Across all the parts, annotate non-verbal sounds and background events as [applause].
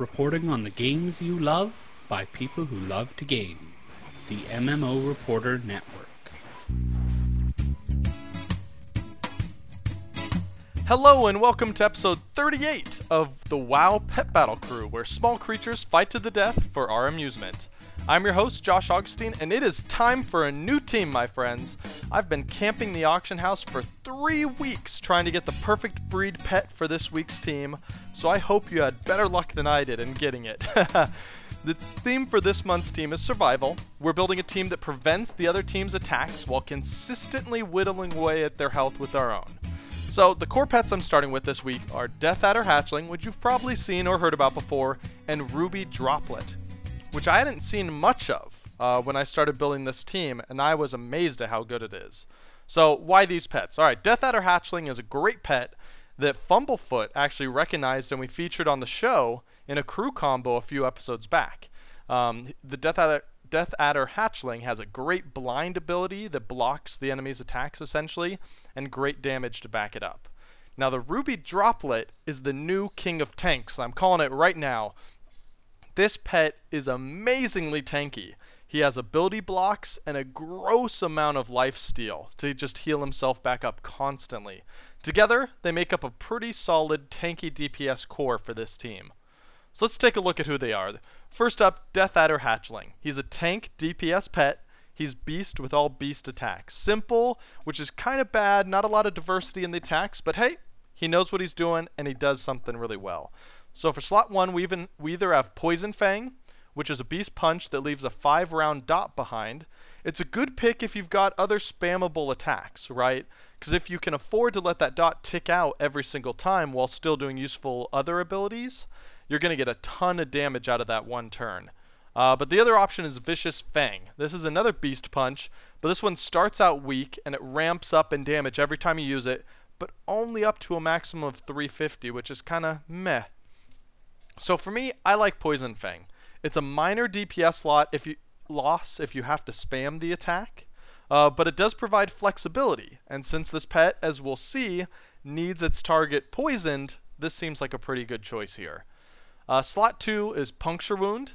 reporting on the games you love by people who love to game. The MMO Reporter Network. Hello and welcome to episode 38 of the WoW Pet Battle Crew, where small creatures fight to the death for our amusement. I'm your host, Josh Augustine, and it is time for a new team, my friends. I've been camping the auction house for three weeks trying to get the perfect breed pet for this week's team, so I hope you had better luck than I did in getting it. [laughs] the theme for this month's team is survival. We're building a team that prevents the other team's attacks while consistently whittling away at their health with our own. So, the core pets I'm starting with this week are Death Adder Hatchling, which you've probably seen or heard about before, and Ruby Droplet, which I hadn't seen much of uh, when I started building this team, and I was amazed at how good it is. So, why these pets? All right, Death Adder Hatchling is a great pet that Fumblefoot actually recognized and we featured on the show in a crew combo a few episodes back. Um, the Death Adder Death Adder Hatchling has a great blind ability that blocks the enemy's attacks essentially, and great damage to back it up. Now, the Ruby Droplet is the new king of tanks. I'm calling it right now. This pet is amazingly tanky. He has ability blocks and a gross amount of life steal to just heal himself back up constantly. Together, they make up a pretty solid tanky DPS core for this team. So let's take a look at who they are. First up, Death Adder Hatchling. He's a tank DPS pet. He's beast with all beast attacks. Simple, which is kind of bad, not a lot of diversity in the attacks, but hey, he knows what he's doing and he does something really well. So for slot 1, we even we either have Poison Fang, which is a beast punch that leaves a 5 round dot behind. It's a good pick if you've got other spammable attacks, right? Because if you can afford to let that dot tick out every single time while still doing useful other abilities, you're going to get a ton of damage out of that one turn. Uh, but the other option is Vicious Fang. This is another beast punch, but this one starts out weak and it ramps up in damage every time you use it, but only up to a maximum of 350, which is kind of meh. So for me, I like Poison Fang. It's a minor DPS lot if you loss if you have to spam the attack, uh, but it does provide flexibility. And since this pet, as we'll see, needs its target poisoned, this seems like a pretty good choice here. Uh, slot two is Puncture Wound,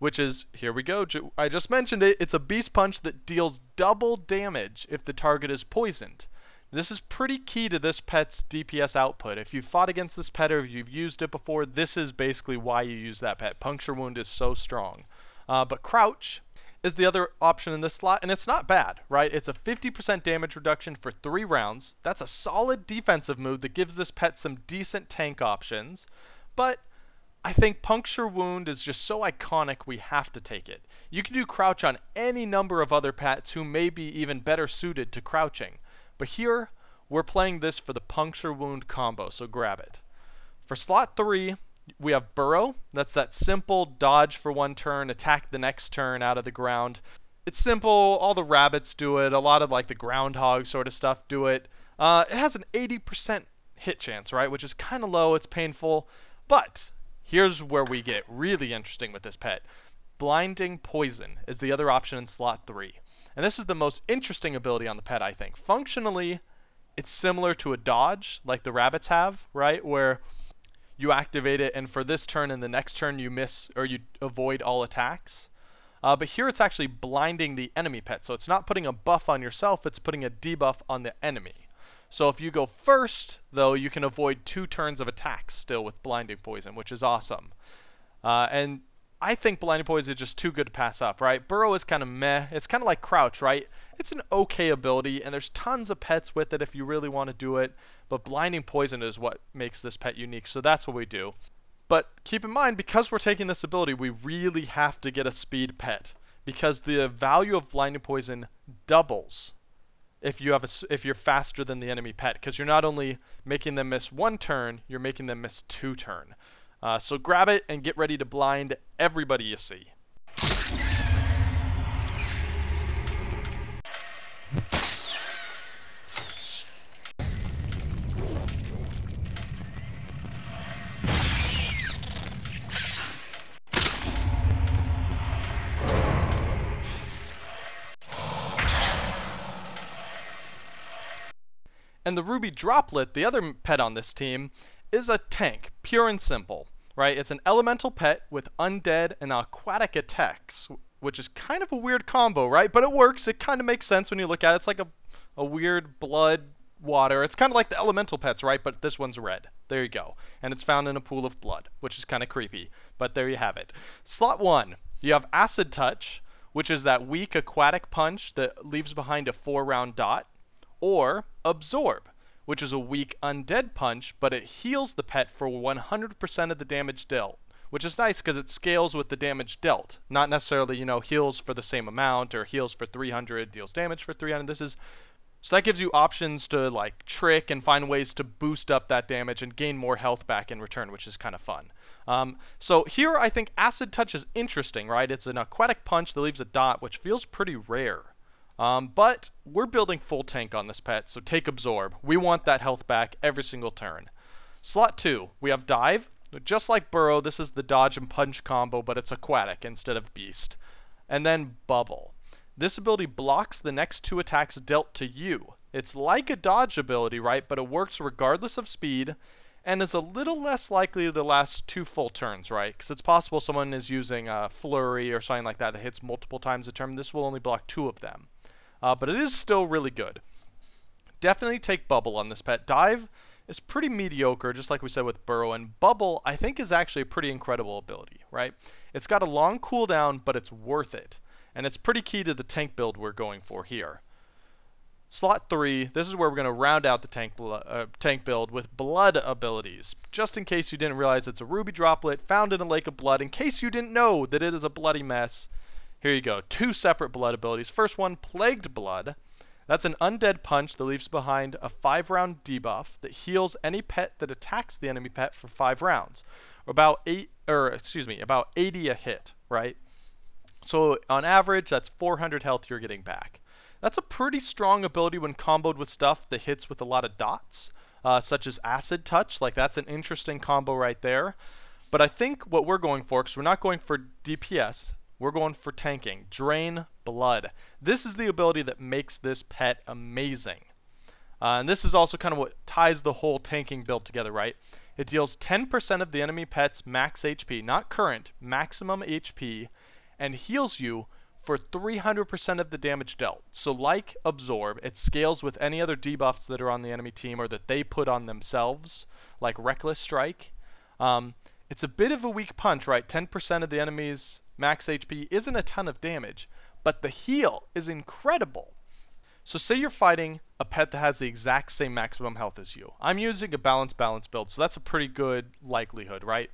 which is, here we go, I just mentioned it, it's a beast punch that deals double damage if the target is poisoned. This is pretty key to this pet's DPS output. If you've fought against this pet or if you've used it before, this is basically why you use that pet. Puncture Wound is so strong. Uh, but Crouch is the other option in this slot, and it's not bad, right? It's a 50% damage reduction for three rounds. That's a solid defensive move that gives this pet some decent tank options. But I think Puncture Wound is just so iconic we have to take it. You can do Crouch on any number of other pets who may be even better suited to crouching. But here, we're playing this for the Puncture Wound combo, so grab it. For slot 3, we have Burrow. That's that simple dodge for one turn, attack the next turn out of the ground. It's simple. All the rabbits do it. A lot of like the groundhog sort of stuff do it. Uh, it has an 80% hit chance, right? Which is kind of low. It's painful. But Here's where we get really interesting with this pet. Blinding Poison is the other option in slot 3. And this is the most interesting ability on the pet, I think. Functionally, it's similar to a dodge, like the rabbits have, right? Where you activate it, and for this turn and the next turn, you miss or you avoid all attacks. Uh, but here it's actually blinding the enemy pet. So it's not putting a buff on yourself, it's putting a debuff on the enemy. So if you go first, though, you can avoid two turns of attacks still with Blinding Poison, which is awesome. Uh, and I think Blinding Poison is just too good to pass up, right? Burrow is kind of meh. It's kind of like Crouch, right? It's an okay ability, and there's tons of pets with it if you really want to do it. But Blinding Poison is what makes this pet unique, so that's what we do. But keep in mind, because we're taking this ability, we really have to get a speed pet. Because the value of Blinding Poison doubles if you have a, if you're faster than the enemy pet because you're not only making them miss one turn, you're making them miss two turn. Uh, so grab it and get ready to blind everybody you see. And the Ruby Droplet, the other pet on this team, is a tank, pure and simple. right? It's an elemental pet with undead and aquatic attacks, which is kind of a weird combo, right? But it works. It kind of makes sense when you look at it. It's like a, a weird blood water. It's kind of like the elemental pets, right? But this one's red. There you go. And it's found in a pool of blood, which is kind of creepy. But there you have it. Slot one, you have Acid Touch, which is that weak aquatic punch that leaves behind a four round dot, or Absorb, which is a weak undead punch, but it heals the pet for 100% of the damage dealt. Which is nice because it scales with the damage dealt, not necessarily you know heals for the same amount or heals for 300, deals damage for 300. This is so that gives you options to like trick and find ways to boost up that damage and gain more health back in return, which is kind of fun. Um, so here I think Acid Touch is interesting, right? It's an aquatic punch that leaves a dot, which feels pretty rare. Um, but we're building full tank on this pet, so take Absorb. We want that health back every single turn. Slot 2, we have Dive. Just like Burrow, this is the dodge and punch combo, but it's aquatic instead of beast. And then Bubble. This ability blocks the next two attacks dealt to you. It's like a dodge ability, right? But it works regardless of speed and is a little less likely to last two full turns, right? Because it's possible someone is using a flurry or something like that that hits multiple times a turn. This will only block two of them. Uh, but it is still really good. Definitely take Bubble on this pet. Dive is pretty mediocre, just like we said with Burrow. And Bubble, I think, is actually a pretty incredible ability, right? It's got a long cooldown, but it's worth it and it's pretty key to the tank build we're going for here. Slot 3, this is where we're going to round out the tank, uh, tank build with blood abilities. Just in case you didn't realize it's a ruby droplet found in a lake of blood, in case you didn't know that it is a bloody mess, here you go. Two separate blood abilities. First one, Plagued Blood. That's an undead punch that leaves behind a 5 round debuff that heals any pet that attacks the enemy pet for 5 rounds. About 8 or excuse me, about 80 a hit, right? So on average, that's 400 health you're getting back. That's a pretty strong ability when comboed with stuff that hits with a lot of dots, uh, such as Acid Touch. Like that's an interesting combo right there. But I think what we're going for, because we're not going for DPS, we're going for tanking. Drain Blood. This is the ability that makes this pet amazing. Uh, and this is also kind of what ties the whole tanking build together, right? It deals 10% of the enemy pet's max HP, not current, maximum HP, and heals you for 300% of the damage dealt. So, like Absorb, it scales with any other debuffs that are on the enemy team or that they put on themselves, like Reckless Strike. Um, it's a bit of a weak punch, right? 10% of the enemy's max HP isn't a ton of damage, but the heal is incredible. So, say you're fighting a pet that has the exact same maximum health as you. I'm using a balance balance build, so that's a pretty good likelihood, right?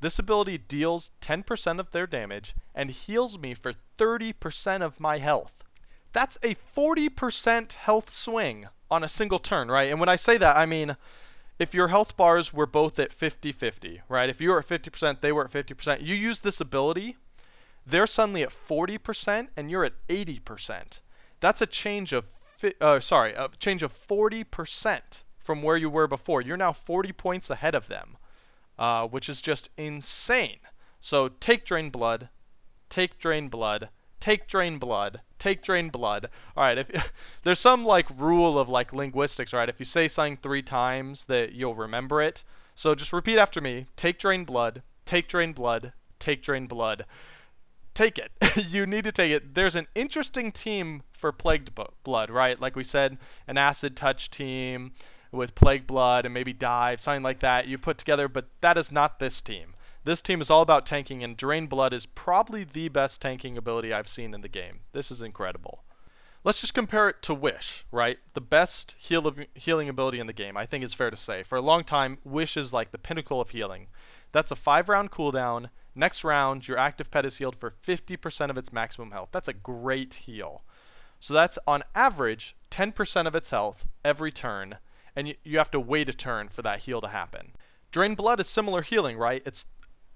This ability deals 10% of their damage and heals me for 30% of my health. That's a 40% health swing on a single turn, right? And when I say that, I mean if your health bars were both at 50 50, right? If you were at 50%, they were at 50%, you use this ability, they're suddenly at 40% and you're at 80%. That's a change of, fi- uh, sorry, a change of 40% from where you were before. You're now 40 points ahead of them uh, which is just insane. So take drain blood, take drain blood, take drain blood, take drain blood. All right, if [laughs] there's some like rule of like linguistics, right? If you say something three times, that you'll remember it. So just repeat after me: take drain blood, take drain blood, take drain blood. Take it. [laughs] you need to take it. There's an interesting team for plagued blood, right? Like we said, an acid touch team with Plague Blood and maybe Dive, something like that, you put together, but that is not this team. This team is all about tanking, and Drain Blood is probably the best tanking ability I've seen in the game. This is incredible. Let's just compare it to Wish, right? The best heal- healing ability in the game, I think is fair to say. For a long time, Wish is like the pinnacle of healing. That's a five round cooldown. Next round, your active pet is healed for 50% of its maximum health. That's a great heal. So that's on average 10% of its health every turn and you, have to wait a turn for that heal to happen. Drain blood is similar healing, right? It's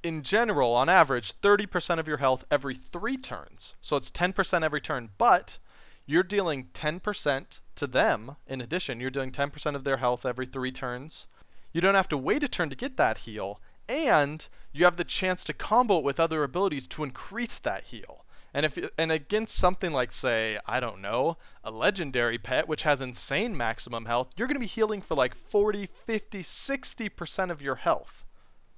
in general, on average, 30% of your health every three turns. So it's 10% every turn, but you're dealing 10% to them. In addition, you're doing 10% of their health every three turns. You don't have to wait a turn to get that heal, and you have the chance to combo it with other abilities to increase that heal. And if and against something like say, I don't know, a legendary pet which has insane maximum health, you're going to be healing for like 40, 50, 60% of your health.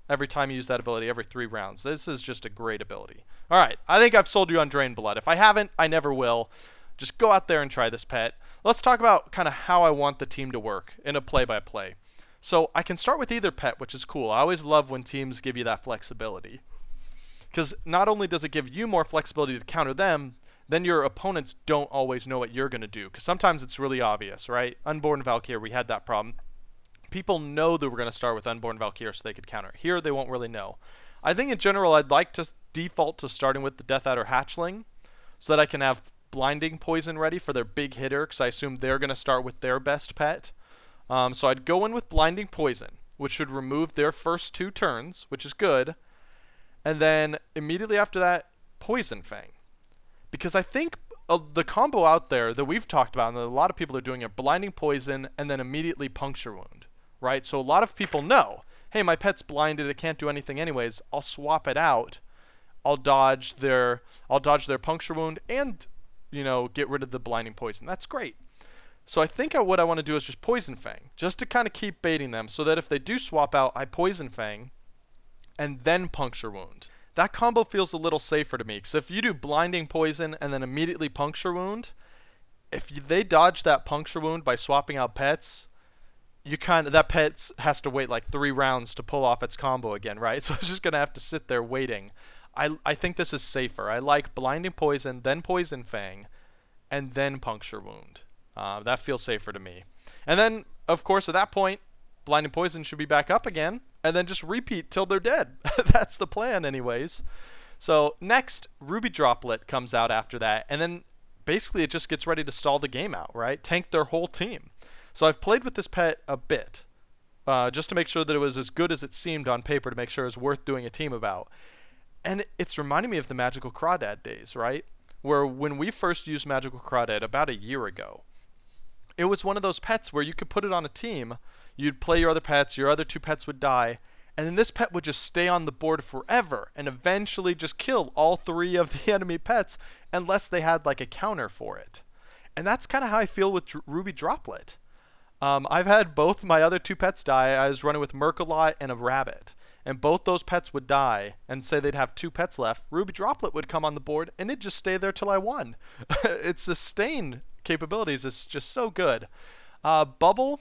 every time you use that ability every three rounds. This is just a great ability. All right, I think I've sold you on Drain Blood. If I haven't, I never will. Just go out there and try this pet. Let's talk about kind of how I want the team to work in a play-by-play. So I can start with either pet, which is cool. I always love when teams give you that flexibility. Because not only does it give you more flexibility to counter them, then your opponents don't always know what you're going to do. Because sometimes it's really obvious, right? Unborn Valkyrie, we had that problem. People know that we're going to start with Unborn Valkyrie so they could counter. Here, they won't really know. I think in general, I'd like to default to starting with the Death Adder Hatchling so that I can have blinding poison ready for their big hitter because I assume they're going to start with their best pet. Um, so I'd go in with blinding poison, which should remove their first two turns, which is good. And then immediately after that, poison fang, because I think uh, the combo out there that we've talked about and that a lot of people are doing it, blinding poison and then immediately puncture wound, right? So a lot of people know, hey, my pet's blinded, it can't do anything anyways. I'll swap it out. I'll dodge their I'll dodge their puncture wound and you know, get rid of the blinding poison. That's great. So I think I, what I want to do is just Poison Fang, just to kind of keep baiting them, so that if they do swap out, I Poison Fang, and then Puncture Wound. That combo feels a little safer to me, because if you do Blinding Poison and then immediately Puncture Wound, if you, they dodge that Puncture Wound by swapping out pets, you kind of that pet has to wait like three rounds to pull off its combo again, right? [laughs] So it's just gonna have to sit there waiting. I, I think this is safer. I like blinding poison, then poison fang, and then puncture wound. Uh, that feels safer to me. And then, of course, at that point, blinding poison should be back up again, and then just repeat till they're dead. [laughs] That's the plan, anyways. So next, Ruby Droplet comes out after that, and then basically it just gets ready to stall the game out, right? Tank their whole team. So I've played with this pet a bit, uh, just to make sure that it was as good as it seemed on paper to make sure it was worth doing a team about. And it's reminding me of the Magical Crawdad days, right? Where when we first used Magical Crawdad about a year ago, it was one of those pets where you could put it on a team, you'd play your other pets, your other two pets would die, and then this pet would just stay on the board forever and eventually just kill all three of the [laughs] enemy pets unless they had like a counter for it. And that's kind of how I feel with Dr- Ruby Droplet. Um, I've had both my other two pets die. I was running with Murkalot and a rabbit and both those pets would die and say they'd have two pets left, Ruby Droplet would come on the board and it'd just stay there till I won. [laughs] its sustain capabilities is just so good. Uh, Bubble,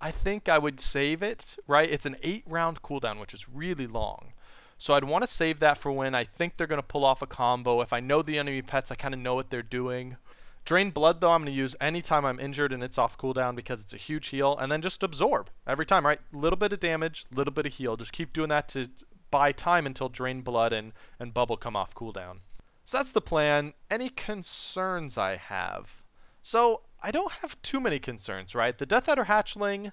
I think I would save it, right? It's an eight round cooldown, which is really long. So I'd want to save that for when I think they're going to pull off a combo. If I know the enemy pets, I kind of know what they're doing. Drain Blood, though, I'm going to use anytime I'm injured and it's off cooldown because it's a huge heal. And then just absorb every time, right? Little bit of damage, little bit of heal. Just keep doing that to buy time until Drain Blood and, and Bubble come off cooldown. So that's the plan. Any concerns I have? So I don't have too many concerns, right? The Death Adder Hatchling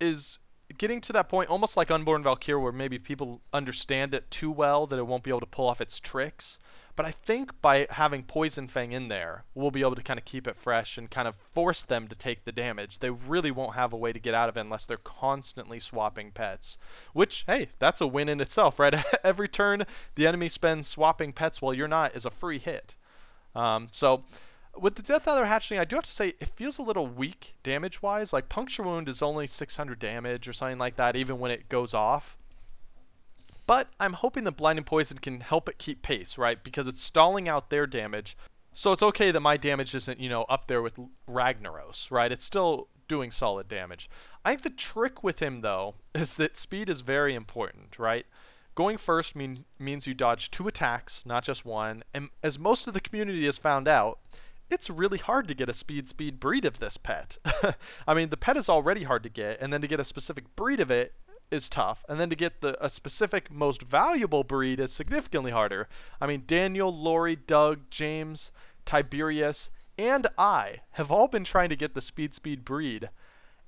is getting to that point almost like Unborn Valkyrie where maybe people understand it too well that it won't be able to pull off its tricks. But I think by having Poison Fang in there, we'll be able to kind of keep it fresh and kind of force them to take the damage. They really won't have a way to get out of it unless they're constantly swapping pets. Which, hey, that's a win in itself, right? [laughs] Every turn the enemy spends swapping pets while you're not is a free hit. Um, so with the Death Adder Hatchling, I do have to say it feels a little weak damage wise. Like Puncture Wound is only 600 damage or something like that, even when it goes off. But I'm hoping the Blinding Poison can help it keep pace, right? Because it's stalling out their damage. So it's okay that my damage isn't, you know, up there with Ragnaros, right? It's still doing solid damage. I think the trick with him, though, [laughs] is that speed is very important, right? Going first mean, means you dodge two attacks, not just one. And as most of the community has found out, it's really hard to get a speed speed breed of this pet. [laughs] I mean, the pet is already hard to get, and then to get a specific breed of it is tough, and then to get the a specific most valuable breed is significantly harder. I mean, Daniel, Lori, Doug, James, Tiberius, and I have all been trying to get the speed speed breed,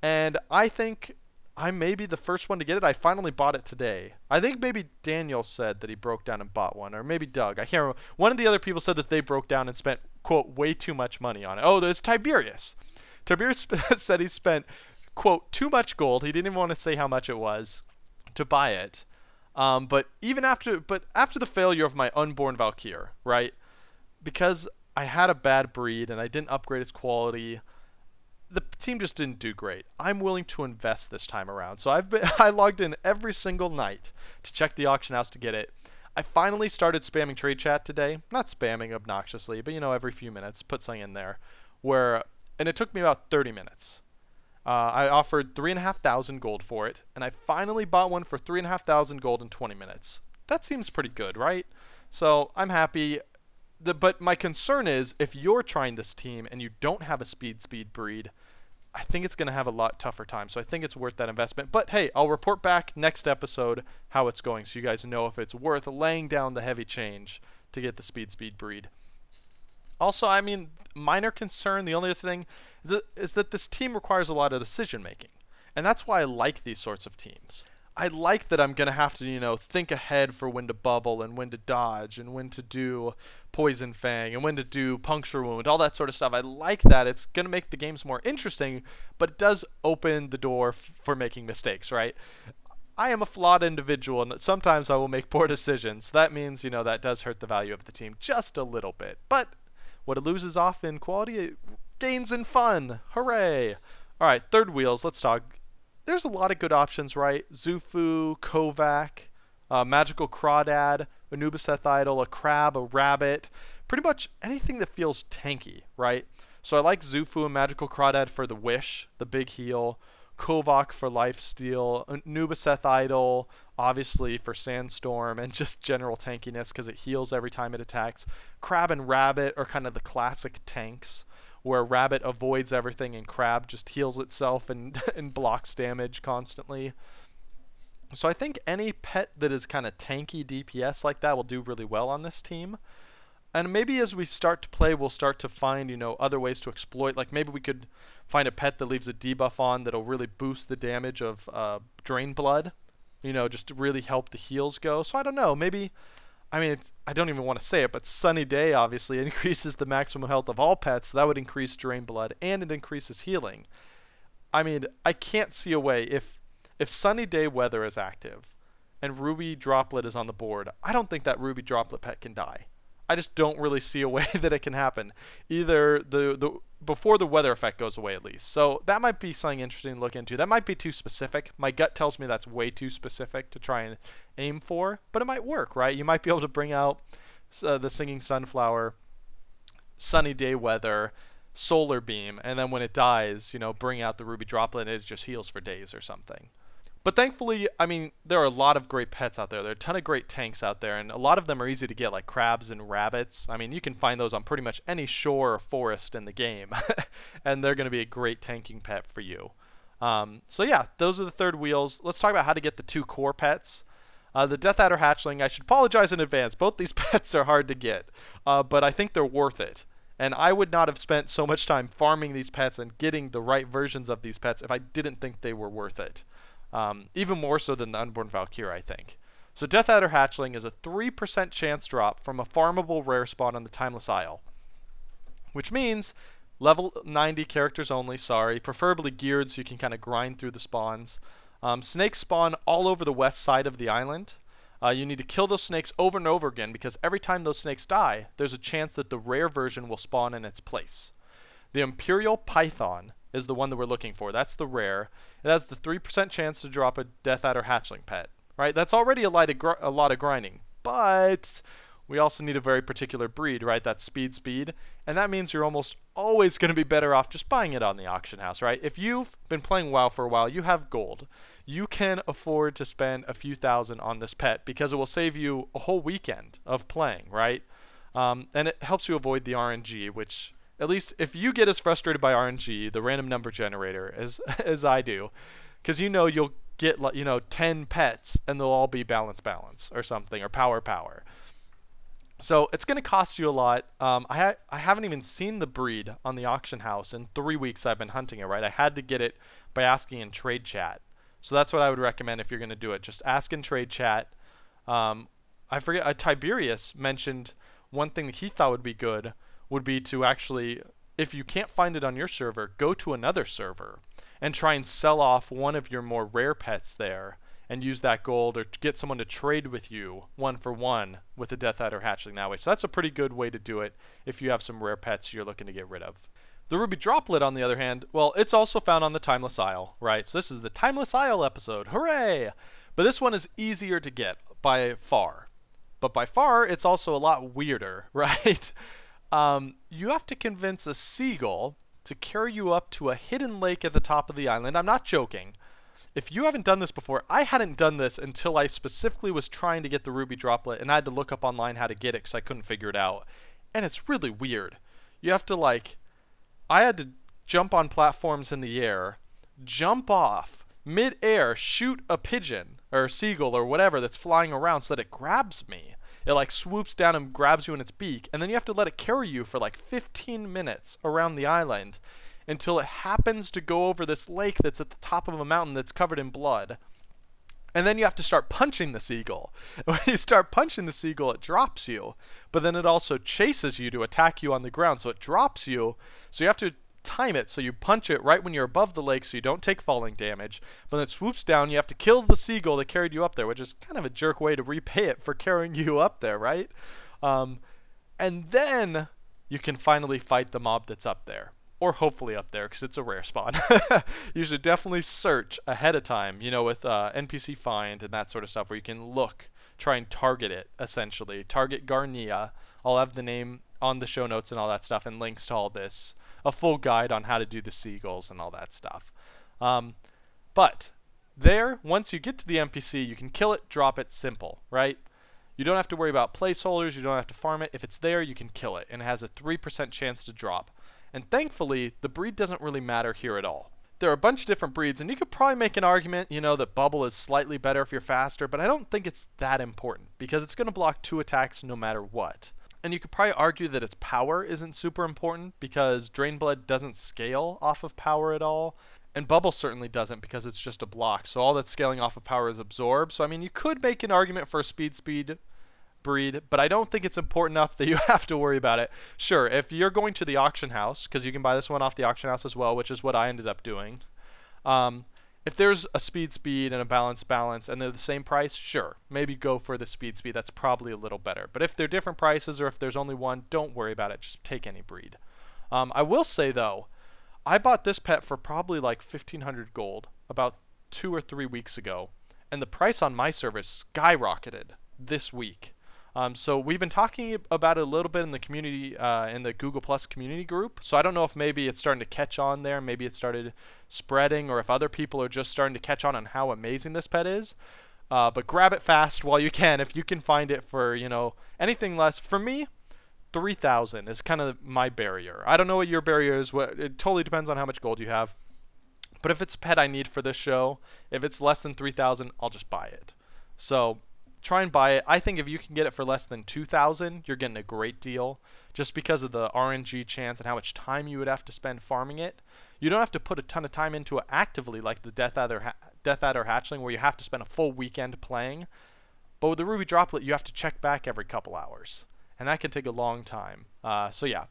and I think I may be the first one to get it. I finally bought it today. I think maybe Daniel said that he broke down and bought one, or maybe Doug. I can't remember. One of the other people said that they broke down and spent quote way too much money on it. Oh, there's Tiberius. Tiberius [laughs] said he spent quote, too much gold. He didn't even want to say how much it was to buy it. Um, but even after, but after the failure of my unborn Valkyr, right? Because I had a bad breed and I didn't upgrade its quality. The team just didn't do great. I'm willing to invest this time around. So I've been [laughs] I logged in every single night to check the auction house to get it. I finally started spamming trade chat today. Not spamming obnoxiously, but you know, every few minutes, put something in there. Where and it took me about 30 minutes. Uh, I offered three and a half thousand gold for it, and I finally bought one for three and a half thousand gold in 20 minutes. That seems pretty good, right? So I'm happy. The, but my concern is if you're trying this team and you don't have a speed speed breed, I think it's going to have a lot tougher time. So I think it's worth that investment. But hey, I'll report back next episode how it's going so you guys know if it's worth laying down the heavy change to get the speed speed breed. Also, I mean, minor concern, the only other thing is that this team requires a lot of decision making. And that's why I like these sorts of teams. I like that I'm gonna have to, you know, think ahead for when to bubble and when to dodge and when to do poison fang and when to do puncture wound, all that sort of stuff. I like that. It's gonna make the games more interesting, but it does open the door f- for making mistakes, right? I am a flawed individual, and sometimes I will make poor decisions. That means, you know, that does hurt the value of the team just a little bit. But what it loses off in quality, it gains in fun. Hooray! All right, third wheels. Let's talk there's a lot of good options, right? Xufu, Kovok, uh, Magical Crawdad, Anubisath Idol, a crab, a rabbit, pretty much anything that feels tanky, right? So I like Xufu and Magical Crawdad for the Wish, the big heal, Kovok for Life Steal, Anubisath Idol, obviously for Sandstorm, and just general tankiness because it heals every time it attacks. Crab and Rabbit are kind of the classic tanks where Rabbit avoids everything and Crab just heals itself and, [laughs] and blocks damage constantly. So I think any pet that is kind of tanky DPS like that will do really well on this team. And maybe as we start to play, we'll start to find, you know, other ways to exploit. Like maybe we could find a pet that leaves a debuff on that'll really boost the damage of uh, Drain Blood, you know, just really help the heals go. So I don't know. Maybe I mean, I don't even want to say it, but Sunny Day obviously [laughs] increases the maximum health of all pets. So that would increase drain blood and it increases healing. I mean, I can't see a way if if Sunny Day weather is active and Ruby Droplet is on the board. I don't think that Ruby Droplet pet can die. I just don't really see a [laughs] way that it can happen. Either the the before the weather effect goes away at least. So that might be something interesting to look into. That might be too specific. My gut tells me that's way too specific to try and aim for, but it might work, right? You might be able to bring out uh, the singing sunflower, sunny day weather, solar beam, and then when it dies, you know, bring out the ruby droplet and it just heals for days or something. But thankfully, I mean, there are a lot of great pets out there. There are a ton of great tanks out there, and a lot of them are easy to get, like crabs and rabbits. I mean, you can find those on pretty much any shore or forest in the game, [laughs] and they're going to be a great tanking pet for you. Um, so yeah, those are the third wheels. Let's talk about how to get the two core pets. Uh, the Death Adder Hatchling, I should apologize in advance. Both these [laughs] pets are hard to get, uh, but I think they're worth it. And I would not have spent so much time farming these pets and getting the right versions of these pets if I didn't think they were worth it um, even more so than the Unborn Valkyrie, I think. So Death Adder Hatchling is a 3% chance drop from a farmable rare spawn on the Timeless Isle, which means level 90 characters only, sorry, preferably geared so you can kind of grind through the spawns. Um, snakes spawn all over the west side of the island. Uh, you need to kill those snakes over and over again because every time those snakes die, there's a chance that the rare version will spawn in its place. The Imperial Python is the one that we're looking for. That's the rare. It has the 3% chance to drop a Death Adder hatchling pet, right? That's already a lot of, gr- a lot of grinding, but we also need a very particular breed, right? That's speed speed. And that means you're almost always going to be better off just buying it on the auction house, right? If you've been playing WoW for a while, you have gold. You can afford to spend a few thousand on this pet because it will save you a whole weekend of playing, right? Um, and it helps you avoid the RNG, which at least if you get as frustrated by RNG, the random number generator, as [laughs] as I do, because you know you'll get you know 10 pets and they'll all be balance balance or something or power power. So it's going to cost you a lot. Um, I ha- I haven't even seen the breed on the auction house in three weeks. I've been hunting it. Right, I had to get it by asking in trade chat. So that's what I would recommend if you're going to do it. Just ask in trade chat. Um, I forget. Uh, Tiberius mentioned one thing that he thought would be good would be to actually, if you can't find it on your server, go to another server and try and sell off one of your more rare pets there and use that gold or get someone to trade with you one for one with the Death Adder hatchling that way. So that's a pretty good way to do it if you have some rare pets you're looking to get rid of. The ruby droplet, on the other hand, well, it's also found on the Timeless Isle, right? So this is the Timeless Isle episode. Hooray! But this one is easier to get by far. But by far, it's also a lot weirder, [laughs] right? Um, you have to convince a seagull to carry you up to a hidden lake at the top of the island. I'm not joking. If you haven't done this before, I hadn't done this until I specifically was trying to get the ruby droplet and I had to look up online how to get it because I couldn't figure it out. And it's really weird. You have to, like, I had to jump on platforms in the air, jump off, mid-air, shoot a pigeon or a seagull or whatever that's flying around so that it grabs me. It like swoops down and grabs you in its beak, and then you have to let it carry you for like 15 minutes around the island until it happens to go over this lake that's at the top of a mountain that's covered in blood. And then you have to start punching the seagull. [laughs] When you start punching the seagull, it drops you. But then it also chases you to attack you on the ground. So it drops you. So you have to time it so you punch it right when you're above the lake so you don't take falling damage. But then it swoops down, you have to kill the seagull that carried you up there, which is kind of a jerk way to repay it for carrying you up there, right? Um, and then you can finally fight the mob that's up there or hopefully up there because it's a rare spawn. [laughs] you should definitely search ahead of time, you know, with uh, NPC find and that sort of stuff where you can look, try and target it essentially. Target Garnia. I'll have the name on the show notes and all that stuff and links to all this. A full guide on how to do the seagulls and all that stuff. Um, but there, once you get to the NPC, you can kill it, drop it, simple, right? You don't have to worry about placeholders, you don't have to farm it. If it's there, you can kill it, and it has a 3% chance to drop. And thankfully, the breed doesn't really matter here at all. There are a bunch of different breeds, and you could probably make an argument, you know, that Bubble is slightly better if you're faster, but I don't think it's that important because it's going to block two attacks no matter what. And you could probably argue that its power isn't super important because Drain Blood doesn't scale off of power at all. And Bubble certainly doesn't because it's just a block. So all that's scaling off of power is absorbed. So I mean, you could make an argument for a speed speed breed, but I don't think it's important enough that you [laughs] have to worry about it. Sure, if you're going to the auction house, because you can buy this one off the auction house as well, which is what I ended up doing. Um, if there's a speed speed and a balance balance and they're the same price, sure, maybe go for the speed speed. That's probably a little better. But if they're different prices or if there's only one, don't worry about it. Just take any breed. Um, I will say though, I bought this pet for probably like 1500 gold about two or three weeks ago, and the price on my service skyrocketed this week. Um, so we've been talking about it a little bit in the community, uh, in the Google Plus community group. So I don't know if maybe it's starting to catch on there, maybe it started spreading, or if other people are just starting to catch on on how amazing this pet is. Uh, but grab it fast while you can. If you can find it for you know anything less, for me, three thousand is kind of my barrier. I don't know what your barrier is. What it totally depends on how much gold you have. But if it's a pet I need for this show, if it's less than three thousand, I'll just buy it. So try and buy it. I think if you can get it for less than 2000, you're getting a great deal just because of the RNG chance and how much time you would have to spend farming it. You don't have to put a ton of time into it actively like the Death Adder, ha- Death Adder Hatchling where you have to spend a full weekend playing. But with the Ruby Droplet, you have to check back every couple hours. And that can take a long time. Uh, so yeah.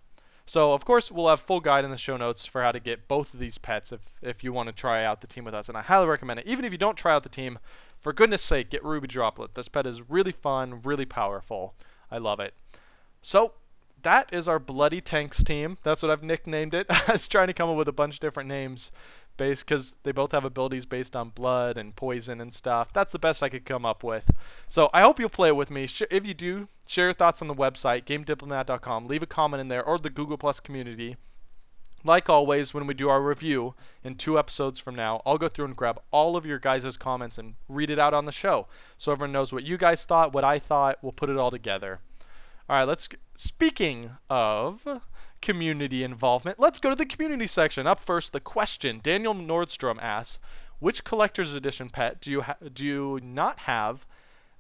So of course we'll have full guide in the show notes for how to get both of these pets if if you want to try out the team with us, and I highly recommend it. Even if you don't try out the team, for goodness sake, get Ruby Droplet. This pet is really fun, really powerful. I love it. So that is our Bloody Tanks team. That's what I've nicknamed it. [laughs] I was trying to come up with a bunch of different names based because they both have abilities based on blood and poison and stuff. That's the best I could come up with. So I hope you'll play it with me. If you do, share your thoughts on the website, gamediplomat.com. Leave a comment in there or the Google Plus community. Like always, when we do our review in two episodes from now, I'll go through and grab all of your guys' comments and read it out on the show so everyone knows what you guys thought, what I thought. We'll put it all together. All right, let's. Speaking of community involvement, let's go to the community section. Up first, the question Daniel Nordstrom asks Which collector's edition pet do you, ha- do you not have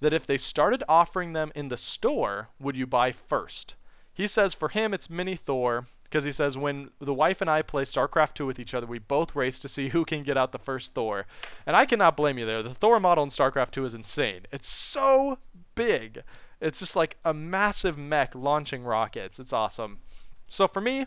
that if they started offering them in the store, would you buy first? He says for him, it's Mini Thor because he says when the wife and I play StarCraft 2 with each other, we both race to see who can get out the first Thor. And I cannot blame you there. The Thor model in StarCraft 2 is insane. It's so big. It's just like a massive mech launching rockets. It's awesome. So for me,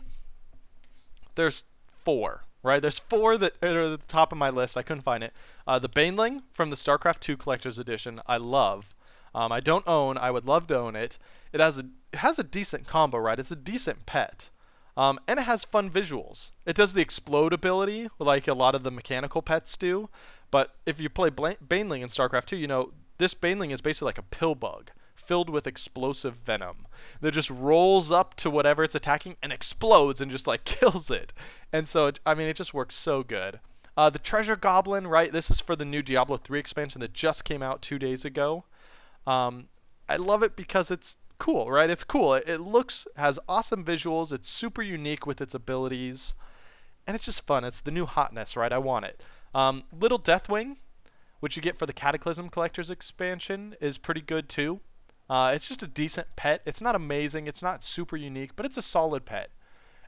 there's four, right? There's four that are at the top of my list. I couldn't find it. Uh, the Baneling from the StarCraft 2 Collector's Edition, I love. Um, I don't own. I would love to own it. It has a it has a decent combo, right? It's a decent pet. Um, and it has fun visuals. It does the explode ability like a lot of the mechanical pets do. But if you play Baneling in StarCraft 2, you know, this Baneling is basically like a pill bug filled with explosive venom that just rolls up to whatever it's attacking and explodes and just like [laughs] kills it. And so, I mean, it just works so good. Uh, the Treasure Goblin, right? This is for the new Diablo 3 expansion that just came out two days ago. Um, I love it because it's cool, right? It's cool. It, looks has awesome visuals. It's super unique with its abilities, and it's just fun. It's the new hotness, right? I want it. Um, Little Deathwing, which you get for the Cataclysm Collector's expansion, is pretty good too. Uh, it's just a decent pet. It's not amazing. It's not super unique, but it's a solid pet.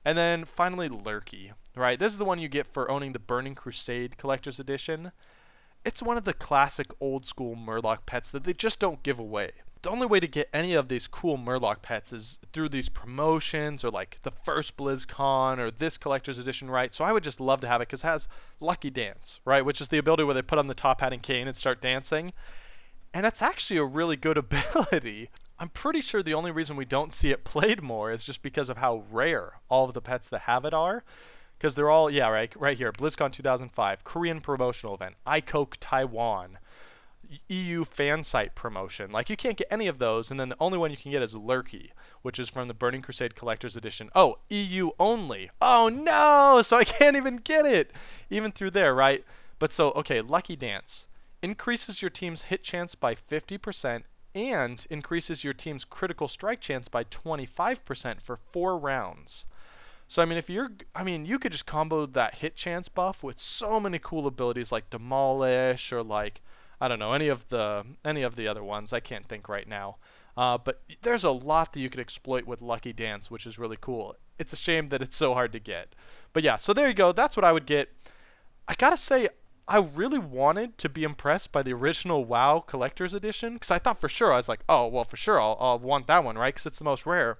And then finally, Lurky, right? This is the one you get for owning the Burning Crusade Collector's Edition. It's one of the classic old school Murloc pets that they just don't give away. The only way to get any of these cool Murloc pets is through these promotions or like the first BlizzCon or this collector's edition, right? So I would just love to have it because it has Lucky Dance, right? Which is the ability where they put on the top hat and cane and start dancing. And it's actually a really good [laughs] ability. I'm pretty sure the only reason we don't see it played more is just because of how rare all of the pets that have it are. Because they're all, yeah, right, right here. BlizzCon 2005, Korean promotional event, iCoke Taiwan, EU fan site promotion. Like you can't get any of those, and then the only one you can get is Lurky, which is from the Burning Crusade Collector's Edition. Oh, EU only. Oh no! So I [laughs] can't even get it, even through there, right? But so okay, Lucky Dance increases your team's hit chance by 50% and increases your team's critical strike chance by 25% for four rounds. So I mean, if you're, I mean, you could just combo that hit chance buff with so many cool abilities like demolish or like I don't know any of the any of the other ones. I can't think right now. Uh, but there's a lot that you could exploit with Lucky Dance, which is really cool. It's a shame that it's so hard to get. But yeah, so there you go. That's what I would get. I gotta say, I really wanted to be impressed by the original WoW Collector's Edition because I thought for sure I was like, oh well, for sure I'll, I'll want that one, right? Because it's the most rare.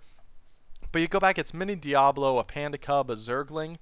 But you go back, it's Mini Diablo, a Panda Cub, a Zergling,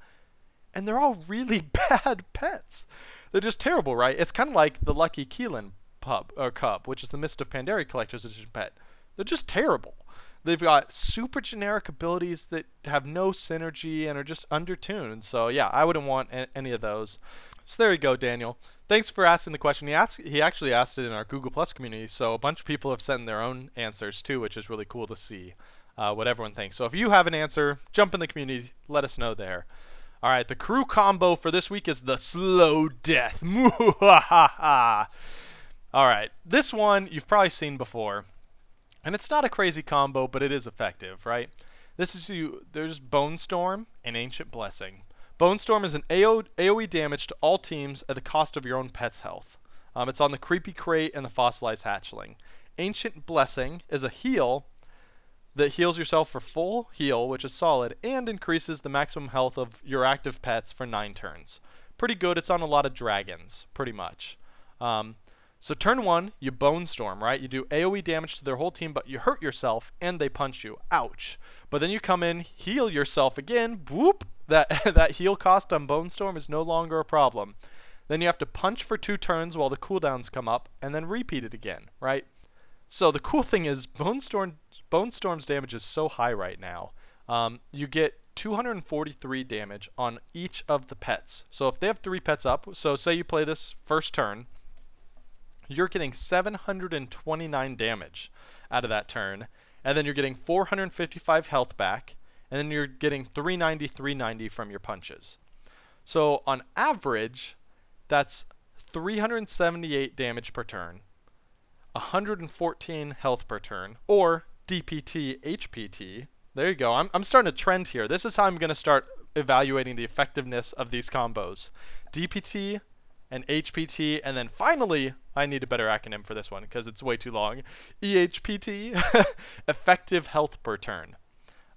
and they're all really [laughs] bad pets. They're just terrible, right? It's kind of like the Lucky Quilen pub or cub, which is the Mist of Pandaria collector's edition pet. They're just terrible. They've got super generic abilities that have no synergy and are just undertuned. So yeah, I wouldn't want a- any of those. So there you go, Daniel. Thanks for asking the question. He asked, he actually asked it in our Google Plus community, so a bunch of people have sent their own answers too, which is really cool to see uh, what everyone thinks. So if you have an answer, jump in the community, let us know there. All right, the crew combo for this week is the slow death. [laughs] All right, this one you've probably seen before, and it's not a crazy combo, but it is effective, right? This is you. There's Bone Storm and Ancient Blessing. Bone Storm is an AO, AOE damage to all teams at the cost of your own pet's health. Um, it's on the Creepy Crate and the Fossilized Hatchling. Ancient Blessing is a heal that heals yourself for full heal, which is solid, and increases the maximum health of your active pets for 9 turns. Pretty good. It's on a lot of dragons, pretty much. Um, so turn 1, you Bone Storm, right? You do AoE damage to their whole team, but you hurt yourself, and they punch you. Ouch. But then you come in, heal yourself again, whoop! That, [laughs] that heal cost on Bone Storm is no longer a problem. Then you have to punch for 2 turns while the cooldowns come up, and then repeat it again, right? So the cool thing is Bone Storm Bone Storm's damage is so high right now. Um, you get 243 damage on each of the pets. So if they have three pets up, so say you play this first turn, you're getting 729 damage out of that turn, and then you're getting 455 health back, and then you're getting 390, 390 from your punches. So on average, that's 378 damage per turn, 114 health per turn, or DPT, HPT. There you go. I'm, I'm starting a trend here. This is how I'm going to start evaluating the effectiveness of these combos. DPT and HPT, and then finally, I need a better acronym for this one because it's way too long. EHPT, [laughs] effective health per turn.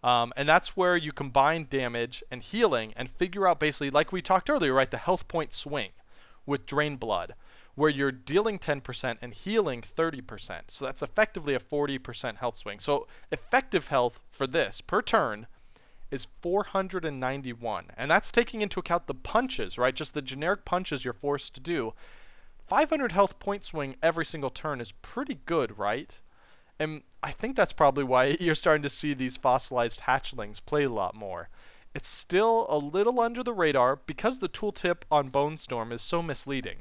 Um, and that's where you combine damage and healing and figure out basically, like we talked earlier, right, the health point swing with drain blood where you're dealing 10% and healing 30%. So that's effectively a 40% health swing. So effective health for this per turn is 491. And that's taking into account the punches, right? Just the generic punches you're forced to do. 500 health point swing every single turn is pretty good, right? And I think that's probably why [laughs] you're starting to see these fossilized hatchlings play a lot more. it's still a little under the radar because the tooltip on Bone Storm is so misleading.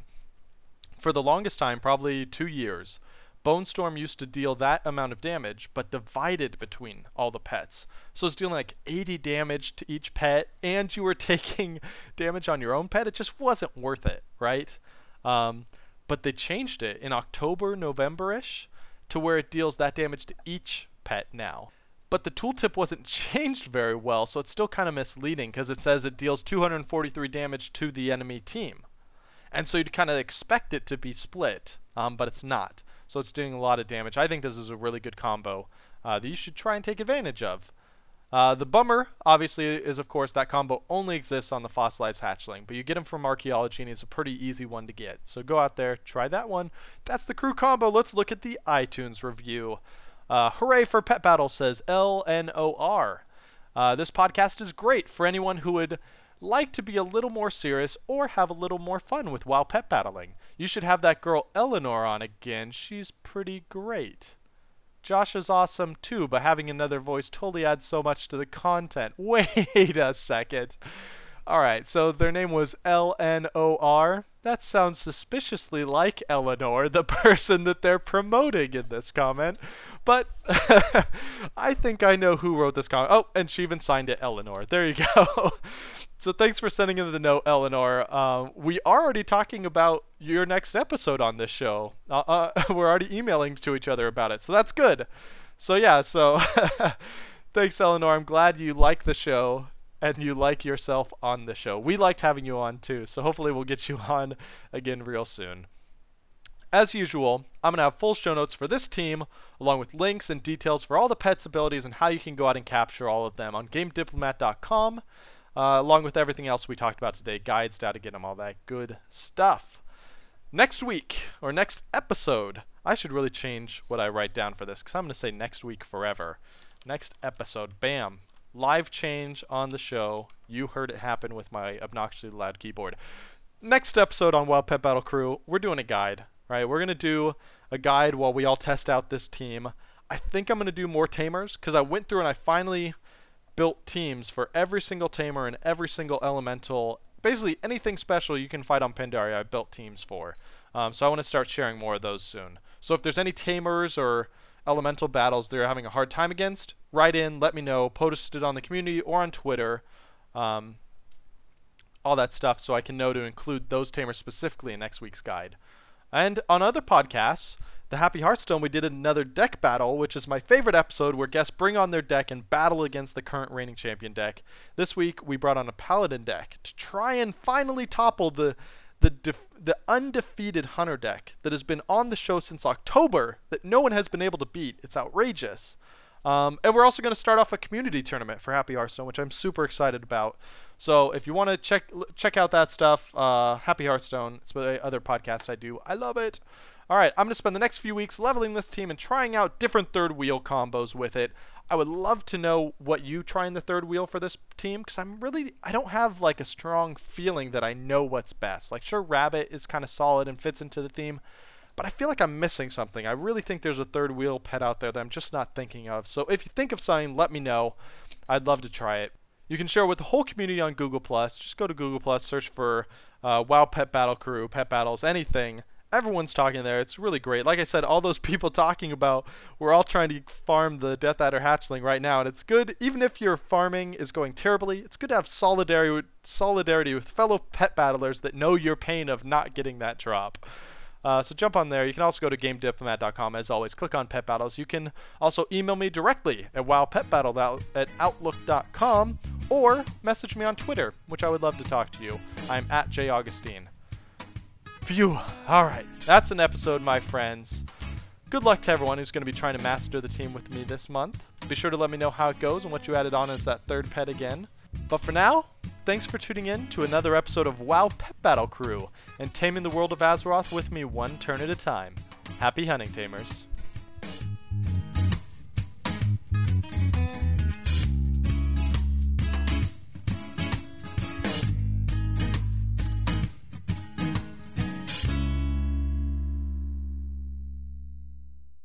For the longest time, probably two years, Bone Storm used to deal that amount of damage, but divided between all the pets. So it's dealing like 80 damage to each pet, and you were [laughs] taking damage on your own pet. It just wasn't worth it, right? Um, but they changed it in October, November ish, to where it deals that damage to each pet now. But the tooltip wasn't [laughs] changed very well, so it's still kind of misleading because it says it deals 243 damage to the enemy team. And so you'd kind of expect it to be split, um, but it's not. So it's doing a lot of damage. I think this is a really good combo uh, that you should try and take advantage of. Uh, the bummer, obviously, is of course that combo only exists on the fossilized hatchling, but you get him from archaeology and he's a pretty easy one to get. So go out there, try that one. That's the crew combo. Let's look at the iTunes review. Uh, hooray for Pet Battle, says LNOR. Uh, this podcast is great for anyone who would like to be a little more serious or have a little more fun with while pet battling. You should have that girl Eleanor on again. She's pretty great. Josh is awesome too, but having another voice totally adds so much to the content. [laughs] Wait a second. All right, so their name was L N O R. That sounds suspiciously like Eleanor, the [laughs] person that they're promoting in this comment. But [laughs] I think I know who wrote this comment. Oh, and she even signed it Eleanor. There you [laughs] go. so thanks for sending in the note, Eleanor. Um, we are already talking about your next episode on this show. Uh, uh, we're already emailing to each other about it, so that's good. So yeah, so thanks, Eleanor. I'm glad you like the show and you like yourself on the show. We liked having you on too, so hopefully we'll get you [laughs] on again real soon. As usual, I'm going to have full show notes for this team, along with links and details for all the pets' abilities and how you can go out and capture all of them on GameDiplomat.com, uh, along with everything else we talked about today, guides to how to get them, all that good stuff. Next week, or next episode, I should really change what I write down for this, because I'm going to say next week forever. Next episode, bam, live change on the show. You heard it happen with my obnoxiously loud keyboard. Next episode on WoW Pet Battle Crew, we're doing a guide, right? We're going to do a guide while we all test out this team. I think I'm going to do more tamers because I went through and I finally built teams for every single tamer and every single elemental. Basically, anything special you can fight on Pandaria, I built teams for. Um, so I want to start sharing more of those soon. So if there's any tamers or elemental battles they're having a hard time against, write in, let me know, post it on the community or on Twitter, um, all that stuff, so I can know to include those tamers specifically in next week's guide. And on other podcasts, the Happy Hearthstone, we did another deck battle, which is my favorite episode where guests bring on their deck and battle against the current reigning champion deck. This week, we brought on a Paladin deck to try and finally topple the the def- the undefeated hunter deck that has been on the show since October that no one has been able to beat. It's outrageous. Um, and we're also going to start off a community tournament for Happy Hearthstone, which I'm super excited about. So if you want to check check out that stuff, uh, Happy Hearthstone, it's the other podcast I do. I love it. All right, I'm going to spend the next few weeks leveling this team and trying out different third wheel combos with it. I would love to know what you try in the third wheel for this team because I'm really I don't have like a strong feeling that I know what's best. Like sure, Rabbit is kind of solid and fits into the theme, but I feel like I'm missing something. I really think there's a third wheel pet out there that I'm just not thinking of. So if you think of something, let me know. I'd love to try it. You can share with the whole community on Google Plus. Just go to Google Plus, search for uh, WoW Pet Battle Crew, Pet Battles, anything everyone's talking there. It's really great. Like I said, all those [laughs] people talking about we're all trying to farm the Death Adder hatchling right now, and it's good. Even if your farming is going terribly, it's good to have solidarity with, solidarity with fellow pet battlers that know your pain of not getting that drop. Uh, so jump on there. You can also go to GameDiplomat.com. As always, click on Pet Battles. You can also email me directly at WowPetBattle at Outlook.com or message me on Twitter, which I would love to talk to you. I'm at J Augustine. Phew. All right. That's an episode, my friends. Good luck to everyone who's going to be trying to master the team with me this month. Be sure to let me know how it goes and what you added on as that third pet again. But for now, thanks for tuning in to another episode of WoW Pet Battle Crew and taming the world of Azeroth with me one turn at a time. Happy hunting, Tamers.